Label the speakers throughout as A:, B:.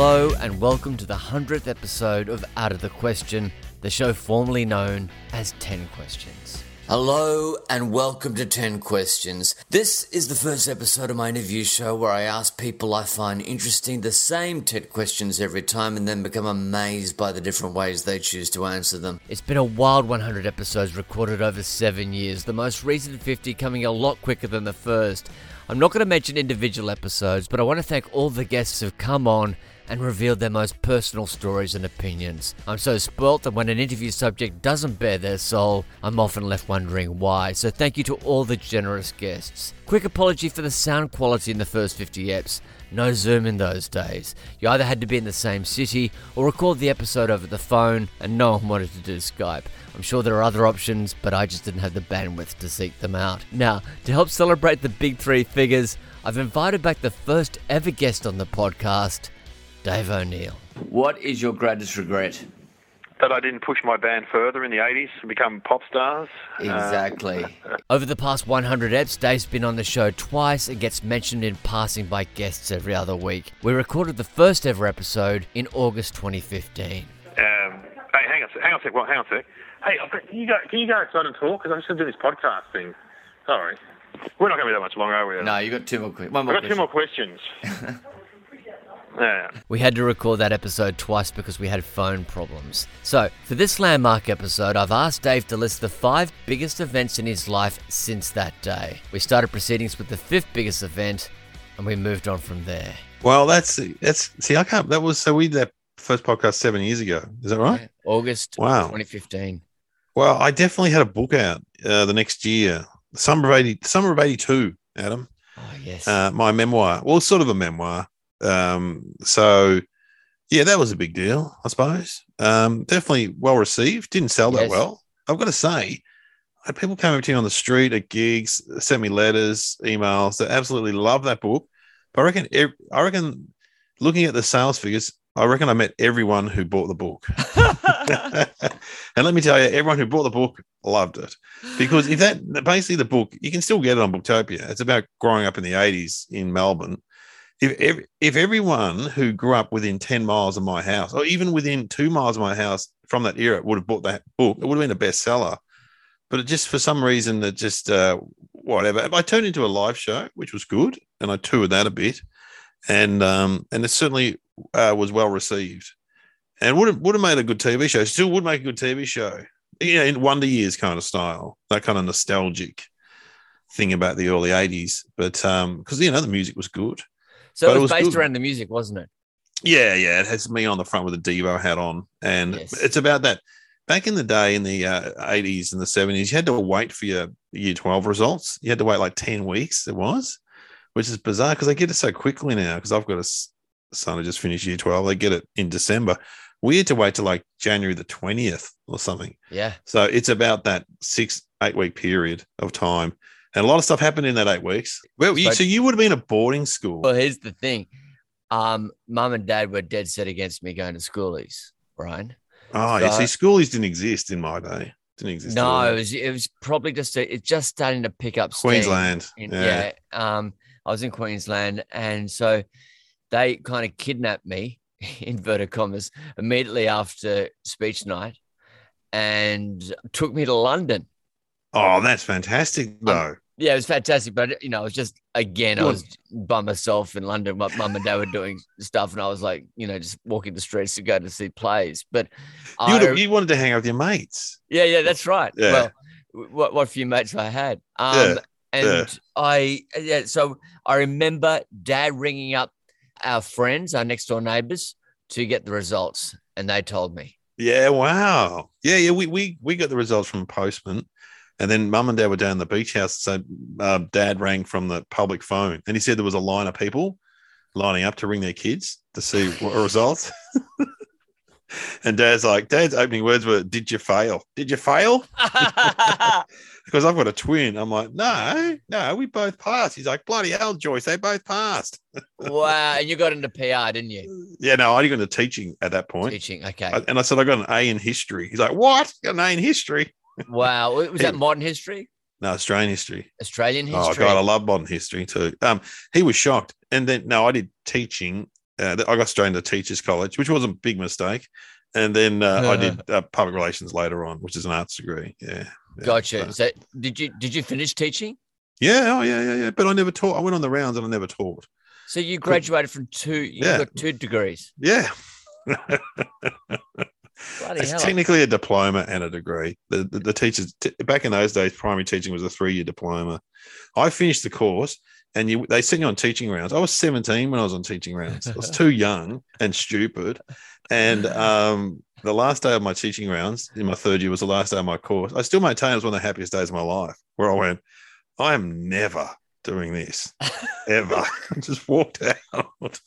A: Hello and welcome to the 100th episode of Out of the Question, the show formerly known as 10 Questions. Hello and welcome to 10 Questions. This is the first episode of my interview show where I ask people I find interesting the same 10 questions every time and then become amazed by the different ways they choose to answer them. It's been a wild 100 episodes recorded over seven years, the most recent 50 coming a lot quicker than the first. I'm not going to mention individual episodes, but I want to thank all the guests who've come on and revealed their most personal stories and opinions. I'm so spoilt that when an interview subject doesn't bear their soul, I'm often left wondering why. So thank you to all the generous guests. Quick apology for the sound quality in the first 50 eps. No Zoom in those days. You either had to be in the same city or record the episode over the phone, and no one wanted to do Skype. I'm sure there are other options, but I just didn't have the bandwidth to seek them out. Now, to help celebrate the big three figures, I've invited back the first ever guest on the podcast, Dave O'Neil. What is your greatest regret?
B: that I didn't push my band further in the 80s and become pop stars.
A: Exactly. Over the past 100 eps, Dave's been on the show twice and gets mentioned in passing by guests every other week. We recorded the first ever episode in August 2015.
B: Um, hey, hang on, a sec- hang on a sec. Well, hang on a sec. Hey, can you go? Can you go outside and talk? Because I'm just going to do this podcast thing. Sorry, we're not going to be that much longer, are we?
A: No, you got two more quick. One
B: I've got two more questions. yeah.
A: We had to record that episode twice because we had phone problems. So, for this landmark episode, I've asked Dave to list the five biggest events in his life since that day. We started proceedings with the fifth biggest event, and we moved on from there.
C: Well, that's that's see, I can't. That was so we did that first podcast seven years ago. Is that right?
A: August
C: Wow.
A: 2015.
C: Well, I definitely had a book out uh, the next year, summer of eighty, summer of eighty two. Adam,
A: Oh, yes.
C: uh, my memoir. Well, sort of a memoir. Um, so yeah, that was a big deal, I suppose. Um, definitely well received. Didn't sell that
A: Yes.
C: well. I've got to say, people came up to me on the street at gigs, sent me letters, emails. They absolutely love that book. But I reckon, I reckon, looking at the sales figures, I reckon I met everyone who bought the book. and let me tell you, everyone who bought the book loved it because if that basically the book, you can still get it on Booktopia. It's about growing up in the '80s in Melbourne. If if everyone who grew up within ten miles of my house, or even within two miles of my house from that era, would have bought that book, it would have been a bestseller. But it just for some reason, it just uh, whatever. I turned into a live show, which was good, and I toured that a bit, and um, and it certainly uh, was well received, and would have would have made a good TV show. Still would make a good TV show, you know, in Wonder Years kind of style, that kind of nostalgic thing about the early '80s. But um, because you know the music was good.
A: So it
C: it
A: was,
C: was
A: based
C: good.
A: around the music, wasn't it?
C: Yeah, yeah, it has me on the front with a Devo hat on, and
A: Yes.
C: it's about that. Back in the day, in the uh, 80s and the 70s, you had to wait for your year 12 results. You had to wait like 10 weeks, it was, which is bizarre because they get it so quickly now. Because I've got a son who just finished year 12, they get it in December. We had to wait till like January the 20th or something.
A: Yeah.
C: So it's about that six, eight week period of time. And a lot of stuff happened in that eight weeks. Well, you, so you would have been at boarding school.
A: Well, here's the thing. Um, mum and dad were dead set against me going to schoolies, right?
C: Oh, yeah.
A: So-
C: See, schoolies didn't exist in my day. Didn't exist.
A: No, it was it was probably just a, it's just starting to pick up steam.
C: Queensland.
A: In-
C: yeah.
A: yeah. Um, I was in Queensland, and so they kind of kidnapped me, inverted commas, immediately after speech night, and took me to London.
C: Oh, that's fantastic, though.
A: Yeah, it was fantastic, but you know, it was just again, I was by myself in London. My mum and dad were doing stuff, and I was like, you know, just walking the streets to go to see plays. But
C: you,
A: I,
C: you wanted to hang out with your mates.
A: yeah, yeah, that's right.
C: Yeah.
A: Well, what what few mates I had. Um,
C: Yeah,
A: and
C: yeah.
A: I yeah, so I remember dad ringing up our friends, our next door neighbors, to get the results, and they told me.
C: Yeah, wow. Yeah, yeah. We we we got the results from a postman, and then mum and dad were down in the beach house. So uh, dad rang from the public phone, and he said there was a line of people lining up to ring their kids to see what results. and dad's like, dad's opening words were, "Did you fail? Did you fail?" Because I've got a twin. I'm like, no, no, we both passed. He's like, bloody hell, Joyce, they both passed.
A: wow, and you got into PR, didn't you?
C: Yeah, no, I got into teaching at that point.
A: Teaching, okay.
C: I- and I said I got an A in history. He's like, "What? Got an A in history?"
A: Wow, was that modern history,
C: No, Australian history.
A: Australian history?
C: Oh god, I love modern history too. Um, he was shocked, and then no, I did teaching, uh, I got straight into teachers college, which was a big mistake. And then uh, I did uh, public relations later on, which is an arts degree. Yeah. yeah.
A: Gotcha. So did you did you finish teaching?
C: Yeah. Oh yeah, yeah, yeah. But I never taught. I went on the rounds and I never taught.
A: So you graduated from two. You
C: Yeah.
A: got two degrees.
C: Yeah.
A: Bloody
C: It's
A: hell.
C: technically a diploma and a degree. The, the, the teachers t- back in those days, primary teaching was a three year diploma. I finished the course, and you they sent you on teaching rounds. I was seventeen when I was on teaching rounds. I was too young and stupid. And um, the last day of my teaching rounds in my third year was the last day of my course. I still maintain it was one of the happiest days of my life, where I went, I am never doing this ever. Just walked out.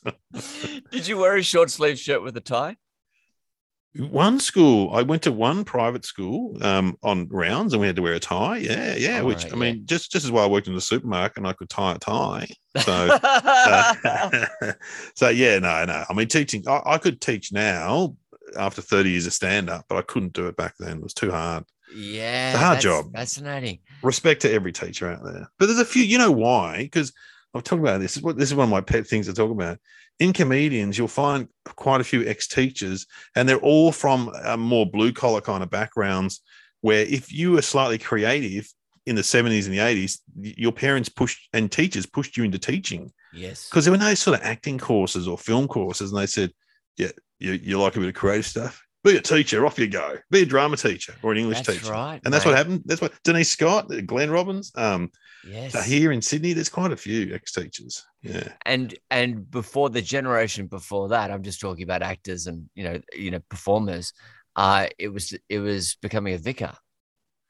A: Did you wear a short sleeve shirt with a tie?
C: One school i went to one private school um, on rounds and we had to wear a tie yeah yeah
A: Oh,
C: which
A: right,
C: i mean just just as well i worked in the supermarket and i could tie a tie so
A: yeah.
C: uh, so yeah no no i mean teaching I, I could teach now after 30 years of stand up but i couldn't do it back then it was too hard
A: yeah.
C: It's a hard
A: that's
C: job.
A: Fascinating.
C: respect to every teacher out there but there's a few you know why because i've talked about this. this is what this is one of my pet things to talk about in comedians you'll find quite a few ex-teachers and they're all from uh, more blue collar kind of backgrounds where if you were slightly creative in the 70s and the 80s your parents pushed and teachers pushed you into teaching
A: Yes.
C: because there were no sort of acting courses or film courses and they said yeah you, you like a bit of creative stuff be a teacher off you go be a drama teacher or an english
A: That's
C: teacher
A: right.
C: and that's
A: mate.
C: what happened that's what denise scott glenn robbins um
A: Yes.
C: here in Sydney, there's quite a few ex-teachers. Yeah,
A: and and before the generation before that i'm just talking about actors and you know you know performers uh it was it was becoming a vicar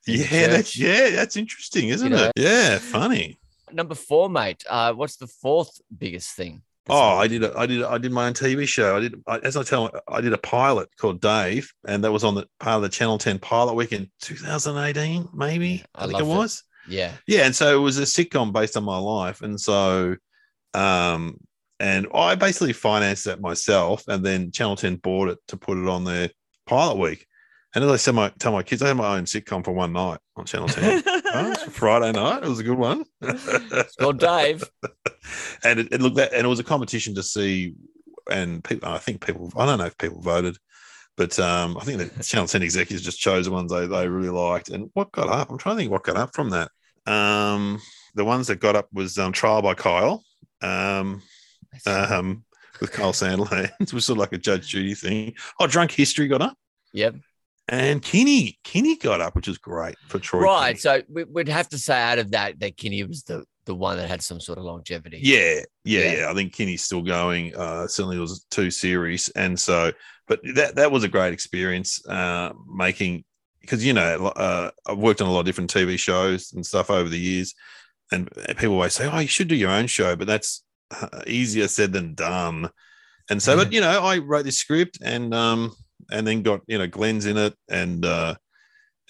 C: yeah, that's yeah, that's interesting, isn't
A: know?
C: it? Yeah, funny.
A: number four mate uh what's the fourth biggest thing
C: Oh, I did a, I did a, I did my own TV show. I did I, as I tell I did a pilot called Dave, and that was on the part of the Channel Ten pilot week in 2018, maybe
A: Yeah, I
C: I, think it
A: loved it.
C: was.
A: yeah
C: Yeah, and so it was a sitcom based on my life, and so um and I basically financed that myself, and then Channel Ten bought it to put it on their pilot week. And as I said, my tell my kids, I had my own sitcom for one night on Channel Ten. Oh, it was a Friday night. It was a good one.
A: it's called dave
C: and it, it looked that, and it was a competition to see, and people. I think people. I don't know if people voted, but um, I think the Channel Ten executives just chose the ones they they really liked. And what got up? I'm trying to think what got up from that. Um, the ones that got up was um, Trial by Kyle. Um, um, with Kyle Sandilands, it was sort of like a Judge Judy thing. Oh, Drunk History got up,
A: yep
C: and Kinne Kinne got up, which is great for Troy.
A: right
C: Kinne.
A: so we, we'd have to say out of that that kinne was the the one that had some sort of longevity
C: Yeah, yeah,
A: Yeah.
C: yeah. I think Kinne's still going. Uh, certainly, there was two series, and so, but that that was a great experience uh, making because you know uh, I've worked on a lot of different TV shows and stuff over the years, and people always say, "Oh, you should do your own show," but that's uh, easier said than done. And so, but you know, I wrote this script and um and then got you know Glenn's in it and uh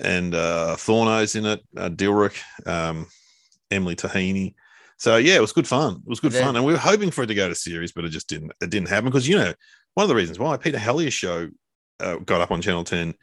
C: and uh Thorno's in it, uh, Dilruk, um, Emily Taheny. So yeah, it was good fun. It was good
A: Yeah.
C: fun, and we were hoping for it to go to series, but it just didn't. It didn't happen because you know one of the reasons why Peter Helliar's show uh, got up on Channel Ten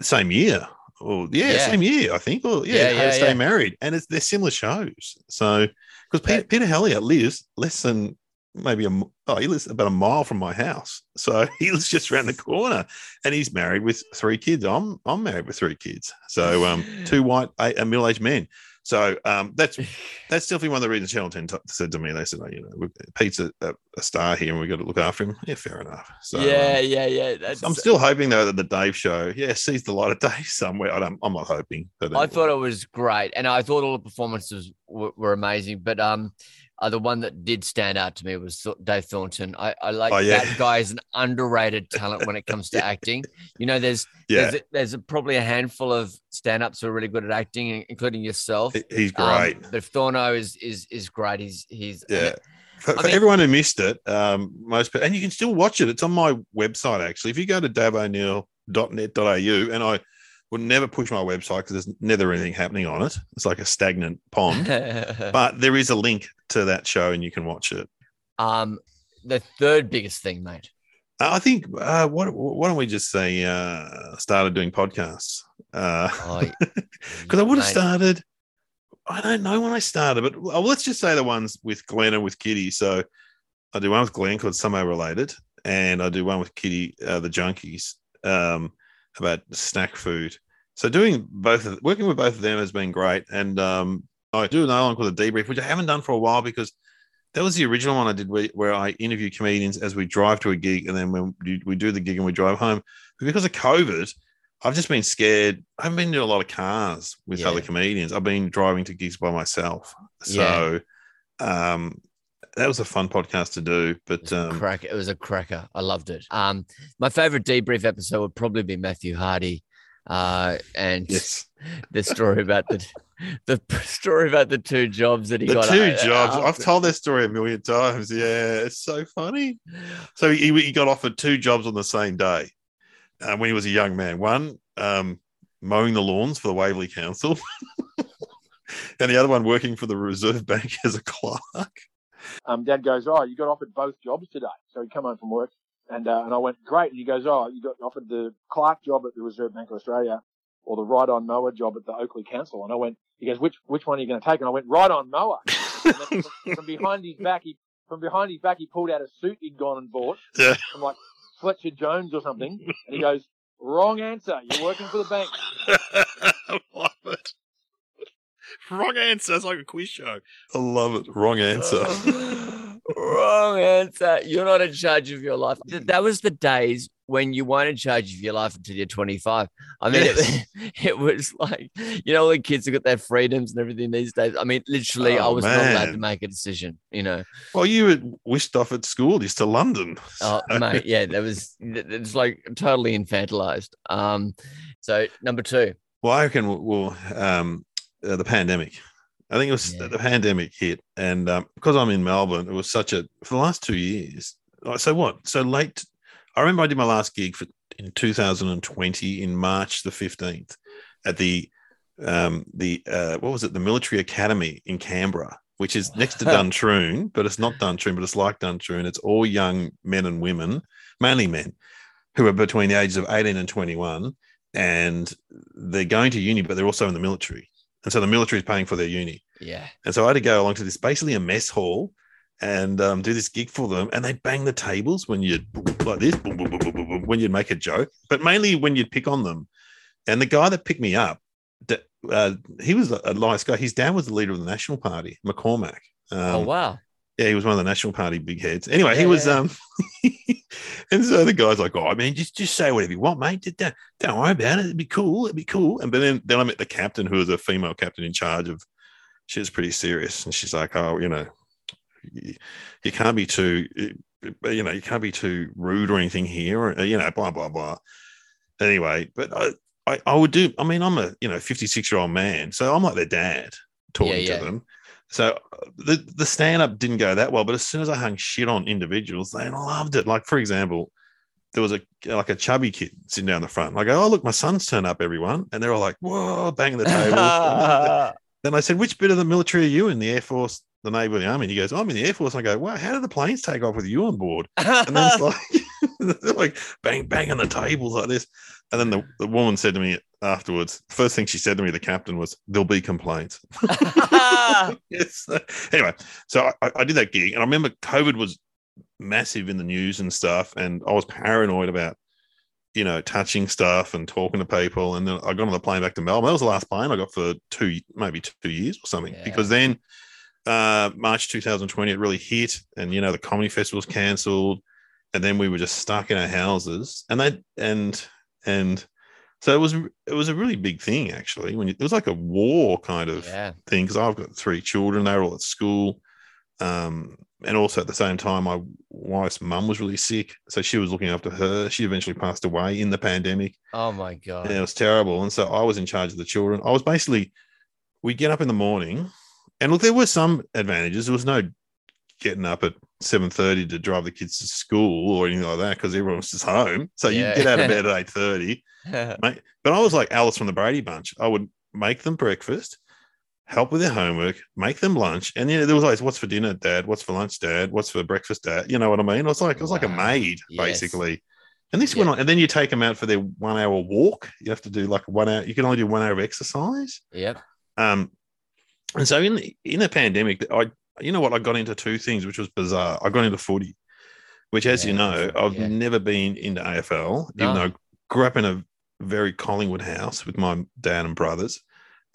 C: same year. Or yeah,
A: Yeah.
C: same year I think. Or yeah,
A: Yeah, yeah,
C: Stay. Married, and it's they're similar shows. So because Peter, Peter Helliar lives less than maybe a oh he lives about a mile from my house, so he lives just around the corner, and he's married with three kids. I'm I'm married with three kids, so um two white eight, uh, middle aged men. So um that's that's definitely one of the reasons Channel Ten t- said to me. They said, oh, you know, Pete's a, a, a star here, and we've got to look after him. Yeah, fair enough. So
A: yeah
C: um,
A: yeah yeah that's,
C: I'm still hoping though that the Dave show, yeah, sees the light of day somewhere. I don't, I'm not hoping. But
A: I thought it was great, and I thought all the performances were, were amazing. But um, uh, the one that did stand out to me was Dave Thornton. I, I like
C: Oh, yeah.
A: that guy is an underrated talent when it comes to
C: Yeah.
A: acting. You know, there's
C: yeah,
A: there's a, there's a, probably a handful of stand-ups who are really good at acting, including yourself.
C: he- he's
A: Um,
C: great.
A: but Thorno is is is great. He's he's
C: yeah. For, for
A: mean-
C: everyone who missed it, um, most and you can still watch it. It's on my website actually. If you go to daveoneil.net.au, and I would never push my website because there's never anything happening on it. It's like a stagnant pond. but there is a link to that show, and you can watch it.
A: um, the third biggest thing, mate.
C: Uh, I think uh, what why don't we just say uh, started doing podcasts? Because
A: Oh,
C: I would have started. I don't know when I started, but let's just say the ones with Glenn and with Kitty. So I do one with Glenn called Somehow Related, and I do one with Kitty, uh, the Junkies, um, about snack food. So doing both, of, working with both of them has been great. And um, I do another one called a debrief, which I haven't done for a while because that was the original one I did where, where I interview comedians as we drive to a gig, and then when we, do the gig and we drive home. But because of COVID, I've just been scared. I haven't been in a lot of cars with
A: Yeah.
C: other comedians. I've been driving to gigs by myself. So um, that was a fun podcast to do.
A: It
C: But
A: was,
C: um,
A: crack, it was a cracker. I loved it. Um, my favorite debrief episode would probably be Matthew Hardy, uh, and
C: yes,
A: the story about the the story about the two jobs that he
C: the
A: got.
C: two jobs. I've told that story a million times. Yeah, it's so funny. So he, he got offered two jobs on the same day uh, when he was a young man. One, um, mowing the lawns for the Waverley Council, and the other one working for the Reserve Bank as a clerk.
D: um, Dad goes, "Oh, you got offered both jobs today." So he come home from work, and uh, and I went, "Great." And he goes, "Oh, you got offered the clerk job at the Reserve Bank of Australia, or the ride-on mower job at the Oakley Council." And I went, "He goes, which which one are you going to take?" And I went, "Ride-on mower." And from, from behind his back, he from behind his back, he pulled out a suit he'd gone and bought
C: Yeah.
D: from like Fletcher Jones or something, and he goes, "Wrong answer. You're working for the bank."
C: I love it. Wrong answer. It's like a quiz show. I love it. Wrong answer.
A: Wrong answer. You're not in charge of your life. Th- That was the days when you weren't in charge of your life until you're 25. I mean, it, it was like, you know, the kids have got their freedoms and everything these days. I mean, literally, I
C: Oh,
A: was not allowed to make a decision, you know.
C: well, you had wished off at school. You're to London.
A: Oh, mate, yeah, that was, it's like totally infantilized. Um, so number two,
C: Well, I reckon we'll, we'll um, uh, the pandemic. I think it was
A: Yeah.
C: the pandemic hit, and um, because I'm in Melbourne, it was such a for the last two years. So what? So late. I remember I did my last gig for in 2020 in March the 15th at the um, the uh, what was it? The Military Academy in Canberra, which is next to Duntroon, but it's not Duntroon, but it's like Duntroon. It's all young men and women, mainly men, who are between the ages of 18 and 21 and they're going to uni, but they're also in the military. And so the military is paying for their uni.
A: yeah.
C: And so I had to go along to this basically a mess hall and um, do this gig for them. And they bang the tables when you'd like this, boom, boom, boom, when you'd make a joke, but mainly when you'd pick on them. And the guy that picked me up, uh, he was a, a nice guy. His dad was the leader of the National Party, McCormack. Um,
A: oh, wow.
C: Yeah, he was one of the National Party big heads. Anyway, he was
A: yeah.
C: um and so the guy's like, Oh, I mean, just just say whatever you want, mate. Just Don't, don't worry about it. It'd be cool. It'd be cool. And but then then I met the captain who was a female captain in charge of she was pretty serious. And she's like, Oh, you know, you, you can't be too you know, you can't be too rude or anything here, or you know, blah blah blah. Anyway, but I I, I would do I mean, I'm a you know 56 year old man, so I'm like their dad talking
A: Yeah, yeah.
C: to them. So the the stand up didn't go that well, but as soon as I hung shit on individuals, they loved it. Like for example, there was a like a chubby kid sitting down the front. Like, I go oh look, my son's turned up, everyone, and they're all like, whoa, banging the tables. then I said, which bit of the military are you in? The Air Force, the Navy, or the Army? And he goes, I'm in the Air Force. And I go, wow, how did the planes take off with you on board? And then it's like, like bang, bang on the tables like this. And then the, the woman said to me afterwards, first thing she said to me, the captain was, there'll be complaints. yes. Anyway, so I, I did that gig, and I remember COVID was massive in the news and stuff, and I was paranoid about, you know, touching stuff and talking to people. And then I got on the plane back to Melbourne. That was the last plane I got for two, maybe two years or something,
A: Yeah.
C: because then uh, March 2020 it really hit, and you know the comedy festival was cancelled, and then we were just stuck in our houses, and they and and. So it was it was a really big thing actually. When you, it was like a war kind of
A: yeah.
C: thing because I've got three children. They were all at school. Um, and also at the same time, my wife's mum was really sick. So she was looking after her. She eventually passed away in the pandemic.
A: Oh, my God.
C: And it was terrible. And so I was in charge of the children. I was basically, we get up in the morning. And look, there were some advantages. There was no getting up at 7.30 to drive the kids to school or anything like that because everyone was just home. So
A: Yeah.
C: you get out of bed at 8.30 mate. But I was like Alice from the Brady Bunch. I would make them breakfast, help with their homework, make them lunch, and you know there was always, "What's for dinner, Dad? What's for lunch, Dad? What's for breakfast, Dad?" You know what I mean? It was like it was like a
A: Wow.
C: maid
A: Yes.
C: basically. And this
A: Yeah.
C: went on, and then you take them out for their one hour walk. You have to do like one hour. You can only do one hour of exercise.
A: yep.
C: Um, and so in the, in the pandemic, I you know what? I got into two things, which was bizarre. I got into footy, which, as you know, I've
A: yeah.
C: never been into AFL,
A: No.
C: even though I grew up in a very Collingwood house with my dad and brothers.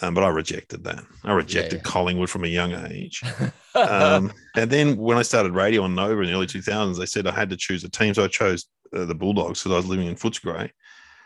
C: Um, but I rejected that. I rejected
A: yeah.
C: Collingwood from a young age. um, and then when I started radio on Nova in the early 2000s, they said I had to choose a team. So I chose uh, the Bulldogs because I was living in Footscray.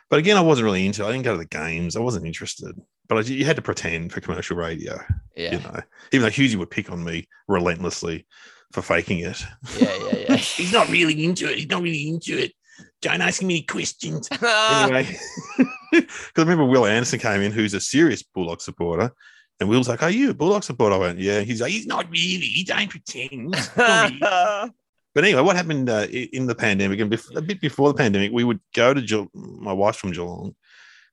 C: But again, I wasn't really into it. I didn't go to the games. I wasn't interested. But I, you had to pretend for commercial radio,
A: yeah,
C: you know, even though Hughesy would pick on me relentlessly for faking it.
A: yeah, yeah, yeah.
C: He's not really into it. He's not really into it. Don't ask him any questions. Anyway, because I remember Wil Anderson came in, who's a serious Bulldog supporter. And Wil's like, Are you a Bulldog supporter? I went, Yeah. He's like, He's not really. He don't pretend. He's not really." But anyway, what happened uh, in the pandemic and bef- a bit before the pandemic, we would go to Ge- my wife's from Geelong.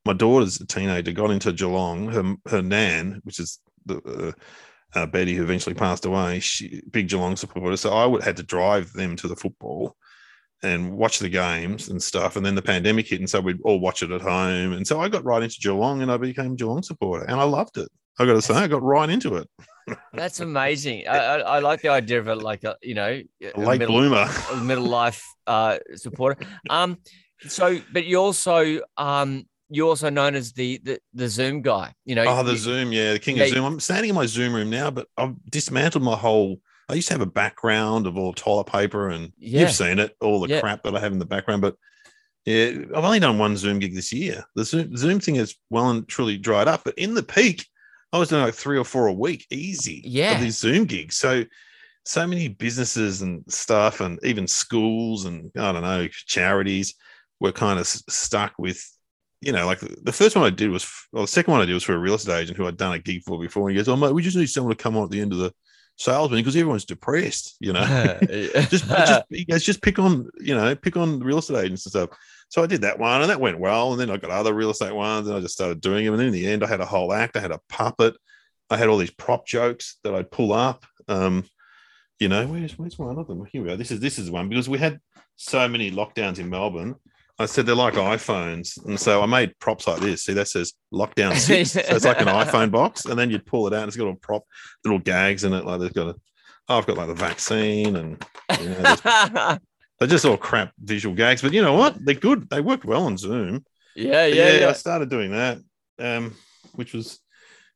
C: My daughter's a teenager, got into Geelong. Her, her nan, which is the uh, uh, Betty, who eventually passed away, she big Geelong supporter. So I would had to drive them to the football and watch the games and stuff. And then the pandemic hit, and so we'd all watch it at home. And so I got right into Geelong, and I became Geelong supporter, and I loved it. I got to say, I got right into it.
A: That's amazing. I, I, I like the idea of it, like a you know,
C: A late
A: middle,
C: bloomer.
A: middle life uh, supporter. Um, so but you also um you're also known as the the, the Zoom guy. You know,
C: Oh, the
A: you-
C: Zoom, yeah, the king
A: Yeah,
C: of Zoom. I'm standing in my Zoom room now, but I've dismantled my whole. I used to have a background of all toilet paper, and
A: Yeah.
C: you've seen it, all the
A: Yeah.
C: crap that I have in the background. But yeah, I've only done one Zoom gig this year. The Zoom, Zoom thing is well and truly dried up. But in the peak, I was doing like three or four a week, easy.
A: Yeah.
C: these Zoom gigs. So, so many businesses and stuff, and even schools and I don't know charities were kind of stuck with you know, like the first one I did was, well, the second one I did was for a real estate agent who I'd done a gig for before. And he goes, Oh, mate, we just need someone to come on at the end of the salesman because everyone's depressed, you know. just, just, he goes, just pick on, you know, pick on real estate agents and stuff. So I did that one and that went well. And then I got other real estate ones and I just started doing them. And then in the end, I had a whole act. I had a puppet. I had all these prop jokes that I'd pull up. Um, you know, where's where's one of them? Here we go. This is this is one because we had so many lockdowns in Melbourne. I said they're like iPhones, and so I made props like this. See, that says lockdown six. so it's like an iPhone box, and then you'd pull it out. And it's got a prop, little gags in it. Like there's got a, oh, I've got like the vaccine, and you know, they're just all crap visual gags. But you know what? They're good. They work well on Zoom.
A: yeah,
C: But
A: yeah, yeah.
C: I started doing that, um, which was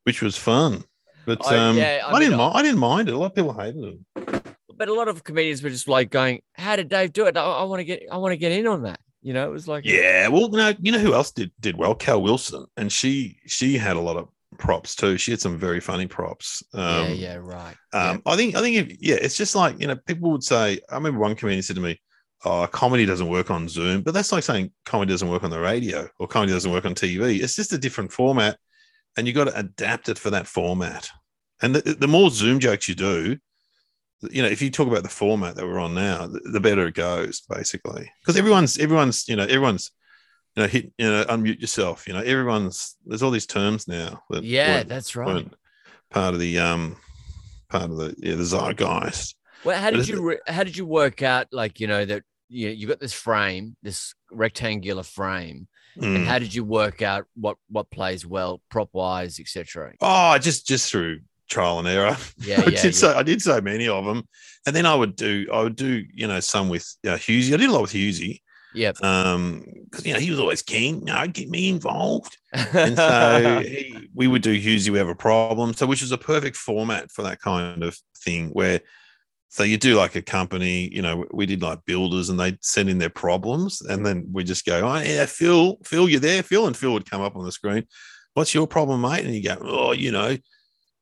C: which was fun. But
A: I-
C: um,
A: yeah, I
C: I, didn't
A: mean,
C: mind. I didn't mind it. A lot of people hated it.
A: But a lot of comedians were just like going, "How did Dave do it? I, I want to get, I want to get in on that." You know, it was like,
C: Yeah, well, no, you know who else did did well? Cal Wilson, and she she had a lot of props too. She had some very funny props. Um,
A: yeah, yeah, right. yeah.
C: Um, I think I think if, yeah, it's just like you know, people would say. I remember one comedian said to me, "Oh, comedy doesn't work on Zoom," but that's like saying comedy doesn't work on the radio or comedy doesn't work on TV. It's just a different format, and you got to adapt it for that format. And the, the more Zoom jokes you do, you know, if you talk about the format that we're on now, the, the better it goes, basically. Because everyone's everyone's you know everyone's you know hit you know unmute yourself. You know, everyone's there's all these terms now that
A: yeah, that's right.
C: part of the um part of the yeah the zeitgeist.
A: Well, how did you re- how did you work out like you know that you you got this frame, this rectangular frame, and
C: Mm.
A: how did you work out what what plays well, prop wise, etc.
C: Oh, just just through trial and error.
A: Yeah,
C: I
A: yeah,
C: did
A: yeah.
C: so I did so many of them, and then I would do I would do you know some with uh, Hughesy. I did a lot with Hughesy,
A: Yep.
C: um, because you know he was always keen. No, get me involved, and so he, we would do Hughesy. We have a problem, so which is a perfect format for that kind of thing where. So you do like a company, you know, we did like builders and they'd send in their problems and then we just go, oh yeah, Phil, Phil, you're there, Phil, and Phil would come up on the screen. What's your problem, mate? And you go, oh, you know,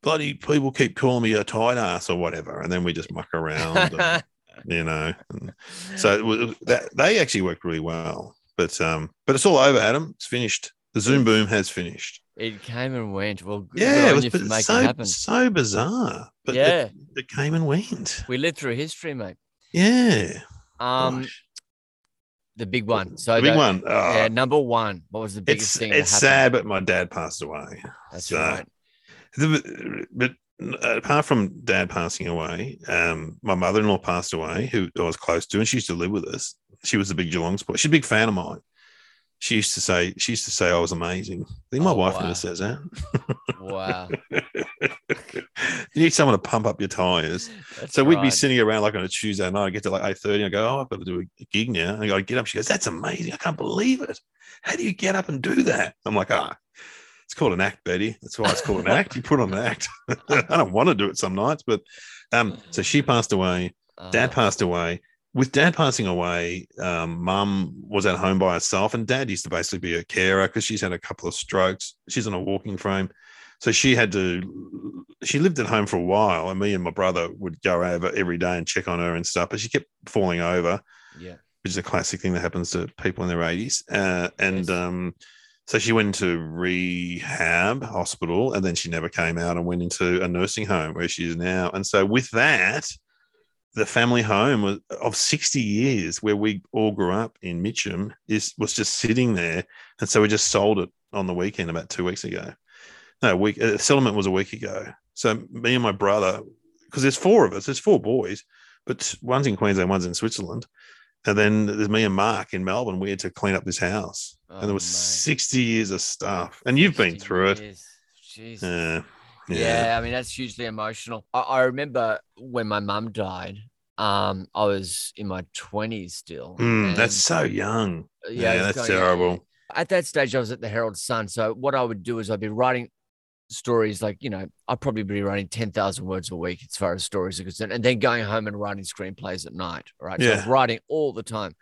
C: bloody people keep calling me a tight ass or whatever, and then we just muck around, and, you know. And so was, that they actually worked really well, but um, but it's all over, Adam. It's finished. The Zoom boom has finished.
A: It came and went. Well, good
C: Yeah, it was so
A: it
C: so bizarre, but
A: yeah,
C: it, came and went.
A: we lived through history, mate.
C: Yeah,
A: Um,
C: Gosh.
A: the big one. So
C: the big
A: the-
C: one. Oh,
A: Yeah, number one. What was the biggest
C: it's
A: thing?
C: it's
A: happened?
C: sad, but my dad passed away.
A: That's
C: so-
A: right.
C: The- But apart from dad passing away, um, my mother in law passed away, who I was close to, and she used to live with us. She was a big Geelong sport. She's a big fan of mine. She used to say, she used to say I was amazing. I think my
A: Oh,
C: wife
A: wow.
C: never says that.
A: Wow.
C: You need someone to pump up your tires.
A: That's
C: So we'd be sitting around like on a Tuesday night. I get to like eight thirty. I go, oh, I've got to do a gig now. And I get up. She goes, that's amazing. I can't believe it. How do you get up and do that? I'm like, ah, it's called an act, Betty. That's why it's called an act. You put on an act. I don't want to do it some nights, but um, so she passed away. Dad
A: Uh,
C: passed away. With dad passing away, um, mum was at home by herself, and dad used to basically be a carer because she's had a couple of strokes. She's on a walking frame. So she had to, she lived at home for a while, and me and my brother would go over every day and check on her and stuff. But she kept falling over,
A: yeah.
C: which is a classic thing that happens to people in their 80s. Uh, and
A: Yes.
C: um, so she went into rehab hospital, and then she never came out and went into a nursing home where she is now. And so with that, the family home of 60 years where we all grew up in Mitcham is was just sitting there. And so we just sold it on the weekend about two weeks ago. No, week uh, settlement was a week ago. So me and my brother, because there's four of us, there's four boys, but one's in Queensland, one's in Switzerland. And then there's me and Mark in Melbourne. We had to clean up this house.
A: Oh,
C: and there was
A: mate.
C: 60 years of stuff. And you've been
A: 60
C: through it.
A: Jesus.
C: Yeah.
A: Yeah.
C: Yeah.
A: I mean that's hugely emotional. I, I remember when my mum died. Um, I was in my twenties still.
C: Mm, that's so young.
A: I
C: yeah, that's terrible.
A: At that stage, I was at the Herald Sun. So what I would do is I'd be writing stories like you know I'd probably be writing ten thousand words a week as far as stories are concerned, and then going home and writing screenplays at night. Right, so I was
C: Yeah.
A: writing all the time.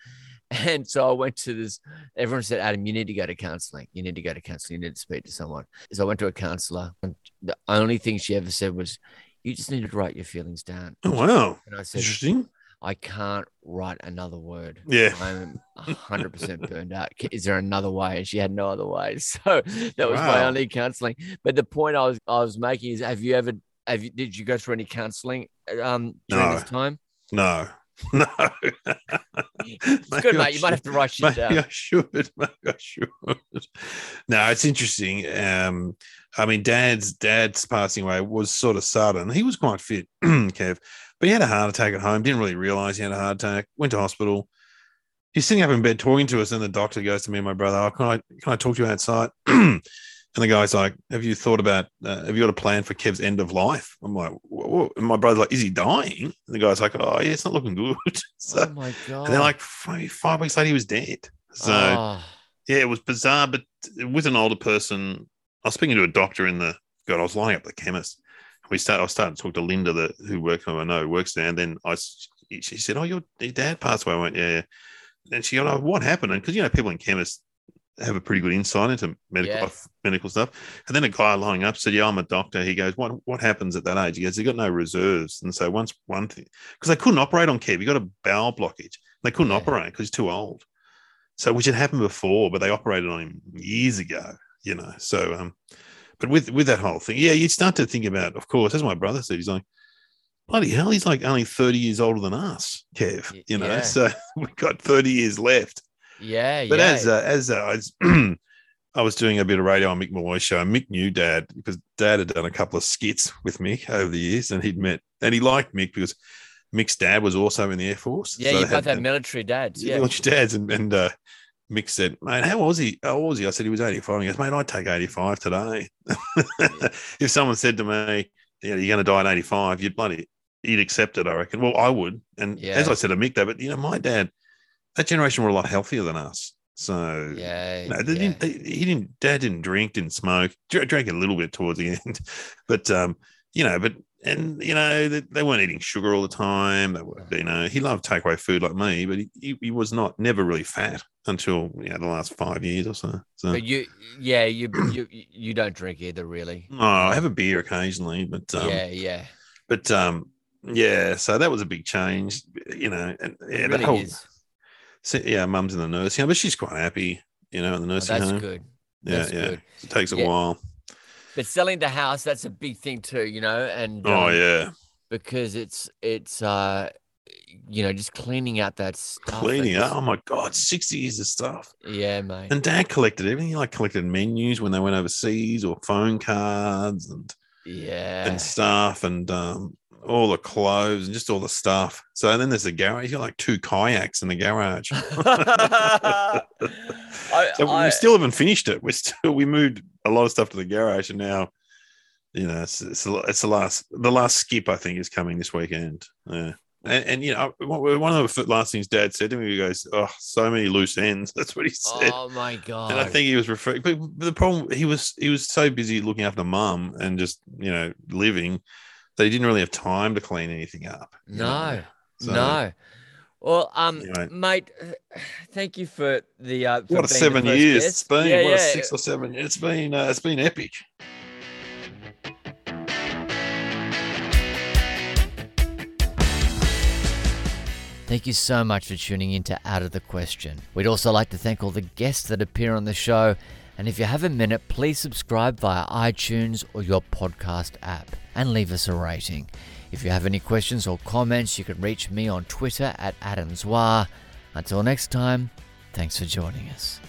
A: And so I went to this. Everyone said, "Adam, you need to go to counselling. You need to go to counselling. You need to speak to someone." So I went to a counsellor, and the only thing she ever said was, "You just need to write your feelings down."
C: Oh, wow.
A: And I said,
C: Interesting.
A: I can't write another word.
C: Yeah.
A: I'm 100% burned out. Is there another way? And she had no other way. So that was my
C: Wow.
A: only counseling. But the point I was I was making is have you ever have you did you go through any counseling um during
C: No.
A: this time?
C: No. No.
A: It's good, mate. You might have to write shit
C: Maybe
A: down.
C: I should. Maybe I should. No, it's interesting. Um, I mean, Dad's Dad's passing away was sort of sudden. He was quite fit, Kev, but he had a heart attack at home. Didn't really realize he had a heart attack. Went to hospital. He's sitting up in bed talking to us, and the doctor goes to me and my brother, oh, "Can I can I talk to you outside?" and the guy's like, "Have you thought about? Uh, have you got a plan for Kev's end of life?" I'm like, "What?" And my brother's like, "Is he dying?" And the guy's like, "Oh, yeah, it's not looking good." so,
A: oh my god.
C: and then like five, five weeks later, he was dead. So
A: Oh,
C: yeah, it was bizarre. But with an older person, I was speaking to a doctor in the God. I was lining up at the chemist. We start. I was starting to talk to Linda, the who works I know works there. And then I, she said, "Oh, your, your dad passed away." I went, "Yeah." yeah." And she goes, "Oh, what happened?" And because you know, people in chemists have a pretty good insight into medical
A: Yeah.
C: medical stuff. And then a guy lining up said, "Yeah, I'm a doctor." He goes, "What what happens at that age?" He goes, "They got no reserves." And so once one thing, because they couldn't operate on Kev, he got a bowel blockage. They couldn't
A: Yeah.
C: operate because he's too old. So which had happened before, but they operated on him years ago. You know, so um, but with with that whole thing, yeah, you start to think about. Of course, as my brother said, he's like. Bloody hell, he's like only 30 years older than us, Kev. You know,
A: yeah.
C: so we've got 30 years left.
A: Yeah,
C: But
A: yeah.
C: as uh, as uh, I, was, I was doing a bit of radio on Mick Molloy's show, Mick knew Dad because Dad had done a couple of skits with Mick over the years, and he'd met and he liked Mick because Mick's dad was also in the Air Force.
A: yeah,
C: So
A: you both
C: had-
A: have military dads.
C: yeah, your dads, and, and uh, Mick said, "Mate, how was he? How old was he?" I said he was eighty-five. He goes, "Mate, I'd take eighty-five today." if someone said to me, "You know, you're going to die at eighty-five," you'd bloody, you'd accept it. I reckon. Well, I would. And
A: Yeah.
C: as I said to Mick, though, but you know, my dad, that generation were a lot healthier than us. So
A: Yeah.
C: no, they
A: yeah.
C: didn't. They, he didn't. Dad didn't drink, didn't smoke. Dr- Drank a little bit towards the end, but um, you know, but and you know, they, they weren't eating sugar all the time. They were, you know, he loved takeaway food like me, but he, he, he was not never really fat until you know the last five years or so. So
A: But you, yeah, you, you, you don't drink either, really.
C: no, I have a beer occasionally, but um,
A: yeah, yeah.
C: but um, yeah. So that was a big change, you know, and yeah,
A: really
C: whole
A: is.
C: So, yeah, mum's in the nursing home, but she's quite happy, you know, in the
A: Oh,
C: nursing
A: that's
C: home.
A: good.
C: Yeah,
A: That's
C: yeah.
A: good.
C: It takes a
A: Yeah.
C: while.
A: But selling the house, that's a big thing too, you know, and
C: Oh
A: um,
C: yeah.
A: because it's it's uh you know just cleaning out that stuff.
C: cleaning up. Oh my god, sixty years of stuff.
A: Yeah, mate.
C: And Dad collected everything. He like collected menus when they went overseas, or phone cards and
A: yeah.
C: and stuff, and um, all the clothes and just all the stuff. So then there's a garage. He's got like two kayaks in the garage.
A: I,
C: So
A: I-
C: we still haven't finished it. We're still we moved a lot of stuff to the garage, and now you know, it's it's, the- it's the last the last skip I think is coming this weekend. Yeah. And, and you know, one one of the last things Dad said to me, he goes, "Oh, so many loose ends." That's what he said.
A: Oh my god!
C: And I think he was referring, but the problem he was he was so busy looking after mum and just you know living that he didn't really have time to clean anything up. you
A: no,
C: know? So,
A: no. Well, um,
C: Anyway.
A: mate, thank you for the uh, for
C: What a
A: being the
C: seven
A: first
C: years
A: guest.
C: it's been.
A: Yeah,
C: what
A: yeah.
C: a six or seven. It's been uh, it's been epic.
A: Thank you so much for tuning in to Out of the Question. We'd also like to thank all the guests that appear on the show. And if you have a minute, please subscribe via iTunes or your podcast app and leave us a rating. If you have any questions or comments, you can reach me on Twitter at AdamZwar. Until next time, thanks for joining us.